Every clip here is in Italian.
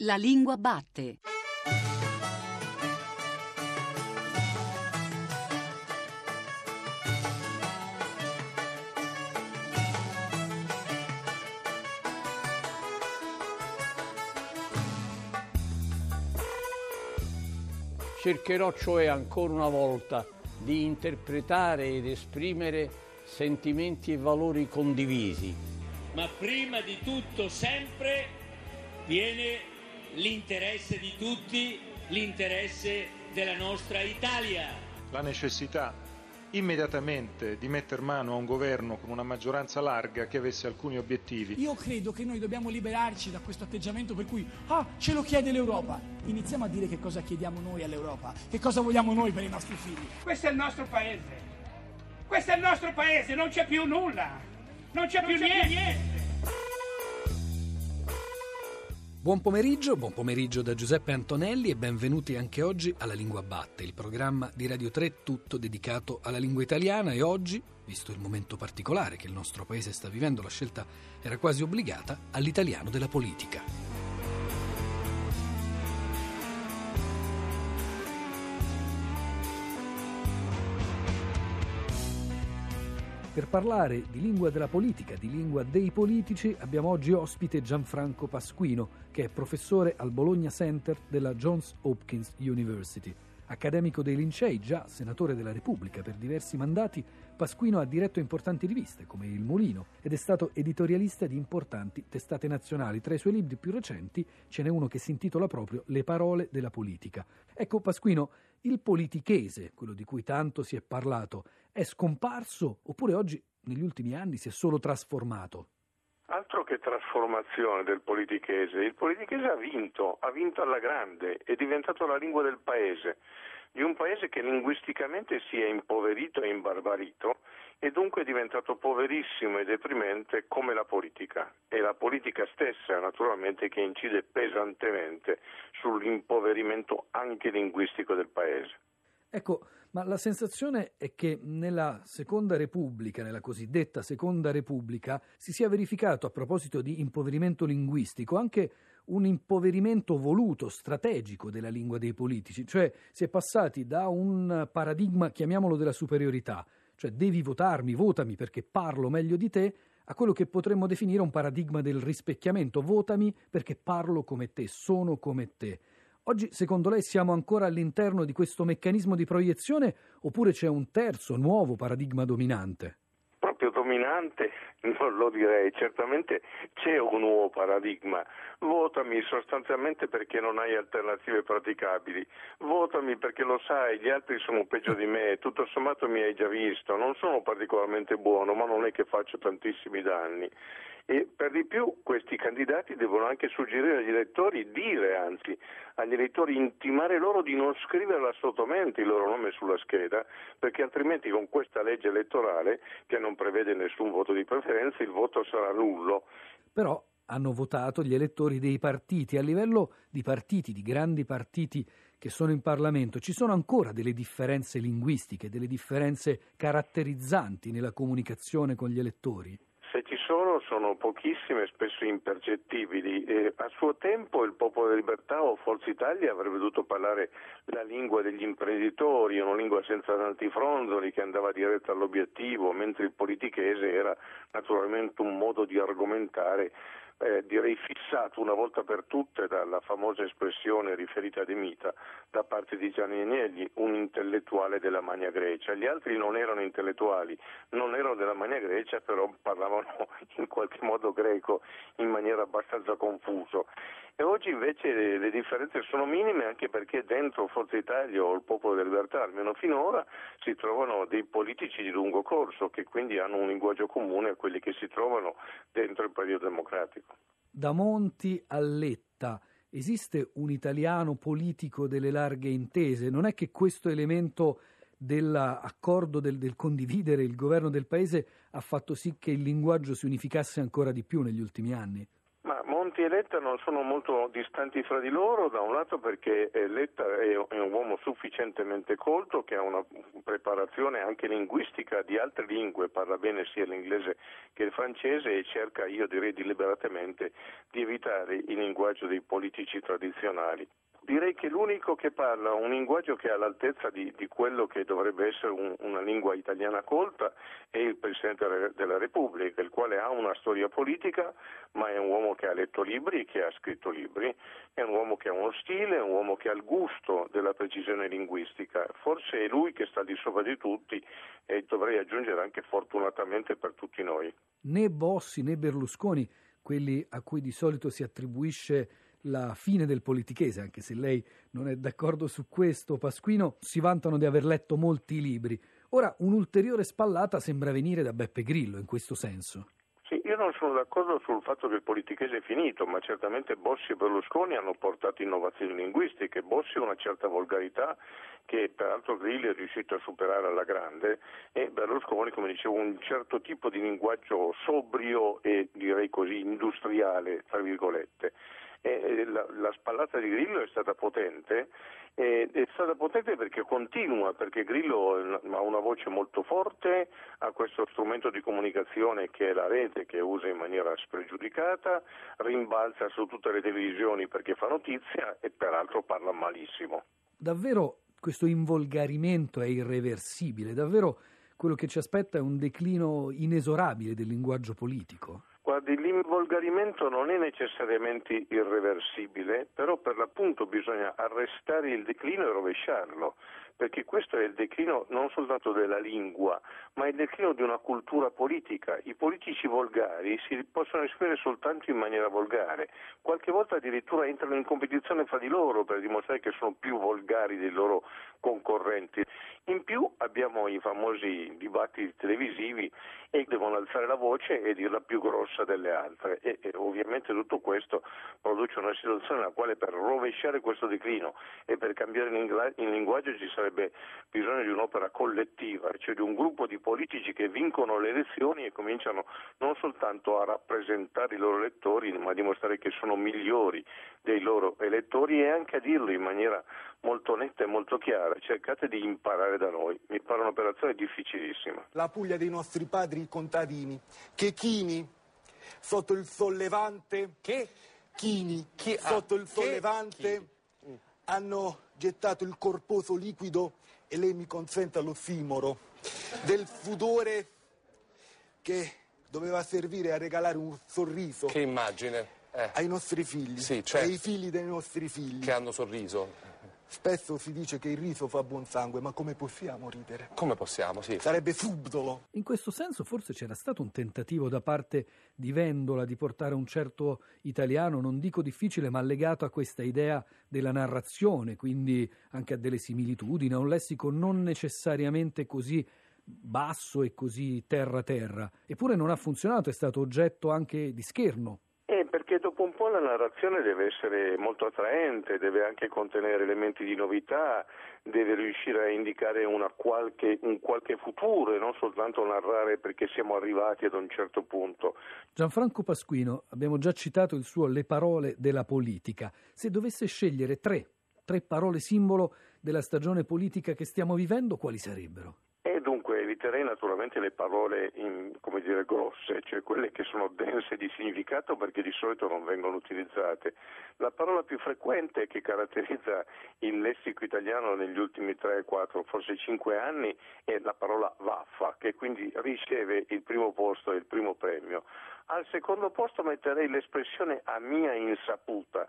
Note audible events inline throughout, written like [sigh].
La lingua batte. Cercherò cioè ancora una volta di interpretare ed esprimere sentimenti e valori condivisi. Ma prima di tutto sempre viene l'interesse di tutti, l'interesse della nostra Italia. La necessità immediatamente di mettere mano a un governo con una maggioranza larga che avesse alcuni obiettivi. Io credo che noi dobbiamo liberarci da questo atteggiamento per cui, ah, ce lo chiede l'Europa. Iniziamo a dire che cosa chiediamo noi all'Europa, che cosa vogliamo noi per i nostri figli. Questo è il nostro paese. Questo è il nostro paese, non c'è più nulla. Non c'è, non più, c'è niente. più niente. Buon pomeriggio, buon pomeriggio da Giuseppe Antonelli e benvenuti anche oggi alla Lingua Batte, il programma di Radio 3 tutto dedicato alla lingua italiana e oggi, visto il momento particolare che il nostro paese sta vivendo, la scelta era quasi obbligata all'italiano della politica. Per parlare di lingua della politica, di lingua dei politici, abbiamo oggi ospite Gianfranco Pasquino, che è professore al Bologna Center della Johns Hopkins University. Accademico dei Lincei, già senatore della Repubblica per diversi mandati, Pasquino ha diretto importanti riviste come Il Mulino ed è stato editorialista di importanti testate nazionali. Tra i suoi libri più recenti ce n'è uno che si intitola proprio Le parole della politica. Ecco Pasquino, il politichese, quello di cui tanto si è parlato, è scomparso oppure oggi, negli ultimi anni, si è solo trasformato? Altro che trasformazione del politichese, il politichese ha vinto, ha vinto alla grande, è diventato la lingua del paese, di un paese che linguisticamente si è impoverito e imbarbarito e dunque è diventato poverissimo e deprimente come la politica. È la politica stessa naturalmente che incide pesantemente sull'impoverimento anche linguistico del paese. Ecco, ma la sensazione è che nella Seconda Repubblica, nella cosiddetta Seconda Repubblica, si sia verificato a proposito di impoverimento linguistico anche un impoverimento voluto, strategico della lingua dei politici, cioè si è passati da un paradigma, chiamiamolo della superiorità, cioè devi votarmi, votami perché parlo meglio di te, a quello che potremmo definire un paradigma del rispecchiamento, votami perché parlo come te, sono come te. Oggi, secondo lei, siamo ancora all'interno di questo meccanismo di proiezione oppure c'è un terzo, nuovo paradigma dominante? Proprio dominante? Non lo direi, certamente c'è un nuovo paradigma. Votami sostanzialmente perché non hai alternative praticabili, votami perché lo sai, gli altri sono peggio di me, tutto sommato mi hai già visto, non sono particolarmente buono, ma non è che faccio tantissimi danni e per di più questi candidati devono anche suggerire agli elettori, dire anzi agli elettori, intimare loro di non scrivere assolutamente il loro nome sulla scheda perché altrimenti con questa legge elettorale che non prevede nessun voto di preferenza il voto sarà nullo. Però hanno votato gli elettori dei partiti. A livello di partiti, di grandi partiti che sono in Parlamento, ci sono ancora delle differenze linguistiche, delle differenze caratterizzanti nella comunicazione con gli elettori? Sono, sono pochissime e spesso impercettibili. E a suo tempo il Popolo della Libertà o Forza Italia avrebbe dovuto parlare la lingua degli imprenditori, una lingua senza tanti fronzoli che andava diretta all'obiettivo, mentre il politichese era naturalmente un modo di argomentare eh, direi fissato una volta per tutte dalla famosa espressione riferita a De da parte di Gianni Agnelli, un intellettuale della Magna Grecia. Gli altri non erano intellettuali, non erano della Magna Grecia, però parlavano [laughs] in qualche modo greco in maniera abbastanza confuso. E oggi invece le, le, differenze sono minime anche perché dentro Forza Italia o il Popolo della Libertà, almeno finora, si trovano dei politici di lungo corso che quindi hanno un linguaggio comune a quelli che si trovano dentro il Partito Democratico. Da Monti a Letta esiste un italiano politico delle larghe intese? Non è che questo elemento dell'accordo del, del, condividere il governo del paese ha fatto sì che il linguaggio si unificasse ancora di più negli ultimi anni? Ma Monti e Letta non sono molto distanti fra di loro, da un lato perché eh, Letta è un uomo sufficientemente colto che ha una preparazione anche linguistica di altre lingue, parla bene sia l'inglese che il francese e cerca, io direi deliberatamente, di evitare il linguaggio dei politici tradizionali. Direi che l'unico che parla un linguaggio che è all'altezza di, di quello che dovrebbe essere un, una lingua italiana colta è il Presidente della Repubblica, il quale ha una storia politica, ma è un uomo che ha letto libri, che ha scritto libri, è un uomo che ha uno stile, è un uomo che ha il gusto della precisione linguistica. Forse è lui che sta di sopra di tutti e dovrei aggiungere anche fortunatamente per tutti noi. Né Bossi né Berlusconi, quelli a cui di solito si attribuisce la fine del politichese, anche se lei non è d'accordo su questo, Pasquino, si vantano di aver letto molti libri. Ora, un'ulteriore spallata sembra venire da Beppe Grillo in questo senso. Sì, io non sono d'accordo sul fatto che il politichese è finito, ma certamente Bossi e Berlusconi hanno portato innovazioni linguistiche. Bossi una certa volgarità che peraltro Grillo è riuscito a superare alla grande e Berlusconi, come dicevo, un certo tipo di linguaggio sobrio e direi così industriale, tra virgolette eh, la, la, spallata di Grillo è stata potente, eh, è stata potente perché continua, perché Grillo ha una voce molto forte, ha questo strumento di comunicazione che è la rete che usa in maniera spregiudicata, rimbalza su tutte le televisioni perché fa notizia e peraltro parla malissimo. Davvero questo involgarimento è irreversibile, davvero quello che ci aspetta è un declino inesorabile del linguaggio politico? Guardi, l'involgarimento non è necessariamente irreversibile, però per l'appunto bisogna arrestare il declino e rovesciarlo perché questo è il declino non soltanto della lingua, ma il declino di una cultura politica. I politici volgari si possono esprimere soltanto in maniera volgare, qualche volta addirittura entrano in competizione fra di loro per dimostrare che sono più volgari dei loro concorrenti. In più abbiamo i famosi dibattiti televisivi e devono alzare la voce e dirla più grossa delle altre e, e ovviamente tutto questo produce una situazione nella quale per rovesciare questo declino e per cambiare in linguaggio ci sarebbe sarebbe bisogno di un'opera collettiva, cioè di un gruppo di politici che vincono le elezioni e cominciano non soltanto a rappresentare i loro elettori, ma a dimostrare che sono migliori dei loro elettori e anche a dirlo in maniera molto netta e molto chiara. Cercate di imparare da noi. Mi pare un'operazione difficilissima. La Puglia dei nostri padri contadini, che chini sotto il sollevante. Che? Chini, Chi? sotto ah, il sollevante hanno gettato il corposo liquido, e lei mi consenta l'ossimoro, del sudore che doveva servire a regalare un sorriso. Che immagine. Eh. Ai nostri figli, sì, certo. ai figli dei nostri figli. Che hanno sorriso. Spesso si dice che il riso fa buon sangue, ma come possiamo ridere? Come possiamo, sì. Sarebbe subdolo. In questo senso forse c'era stato un tentativo da parte di Vendola di portare un certo italiano, non dico difficile, ma legato a questa idea della narrazione, quindi anche a delle similitudini, a un lessico non necessariamente così basso e così terra-terra. Eppure non ha funzionato, è stato oggetto anche di scherno un po' la narrazione deve essere molto attraente, deve anche contenere elementi di novità, deve riuscire a indicare qualche, un qualche futuro e non soltanto narrare perché siamo arrivati ad un certo punto. Gianfranco Pasquino, abbiamo già citato il suo Le parole della politica. Se dovesse scegliere tre, tre parole simbolo della stagione politica che stiamo vivendo, quali sarebbero? Eviterei naturalmente le parole in, dire, grosse, cioè quelle che sono dense di significato perché di solito non vengono utilizzate. La parola più frequente che caratterizza il lessico italiano negli ultimi 3, 4, forse 5 anni è la parola vaffa, che quindi riceve il primo posto e il primo premio. Al secondo posto metterei l'espressione a mia insaputa,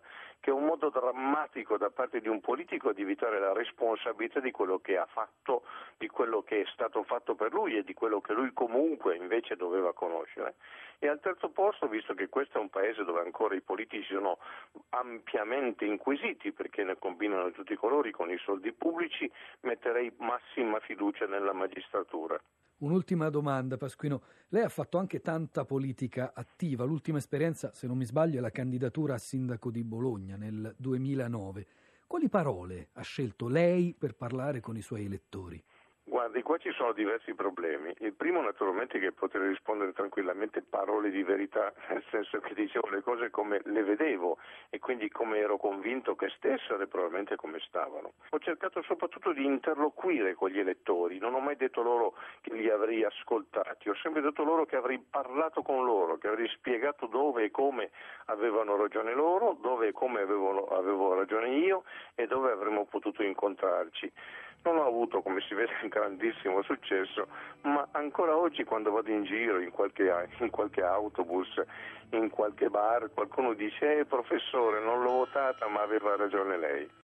un modo drammatico da parte di un politico di evitare la responsabilità di quello che ha fatto, di quello che è stato fatto per lui e di quello che lui comunque invece doveva conoscere. E al terzo posto, visto che questo è un paese dove ancora i politici sono ampiamente inquisiti perché ne combinano tutti i colori con i soldi pubblici, metterei massima fiducia nella magistratura. Un'ultima domanda, Pasquino. Lei ha fatto anche tanta politica attiva. L'ultima esperienza, se non mi sbaglio, è la candidatura a sindaco di Bologna nel 2009. Quali parole ha scelto lei per parlare con i suoi elettori? Guardi, qua ci sono diversi problemi. Il primo naturalmente è che poter rispondere tranquillamente parole di verità, [laughs] nel senso che dicevo le cose come le vedevo e quindi come ero convinto che stessero e probabilmente come stavano. Ho cercato soprattutto di interloquire con gli elettori, non ho mai detto loro che li avrei ascoltati, ho sempre detto loro che avrei parlato con loro, che avrei spiegato dove e come avevano ragione loro, dove e come avevo, avevo ragione io e dove avremmo potuto incontrarci. Non ho avuto, come si vede, un grandissimo successo, ma ancora oggi quando vado in giro, in qualche, in qualche autobus, in qualche bar, qualcuno dice, eh professore, non l'ho votata ma aveva ragione lei.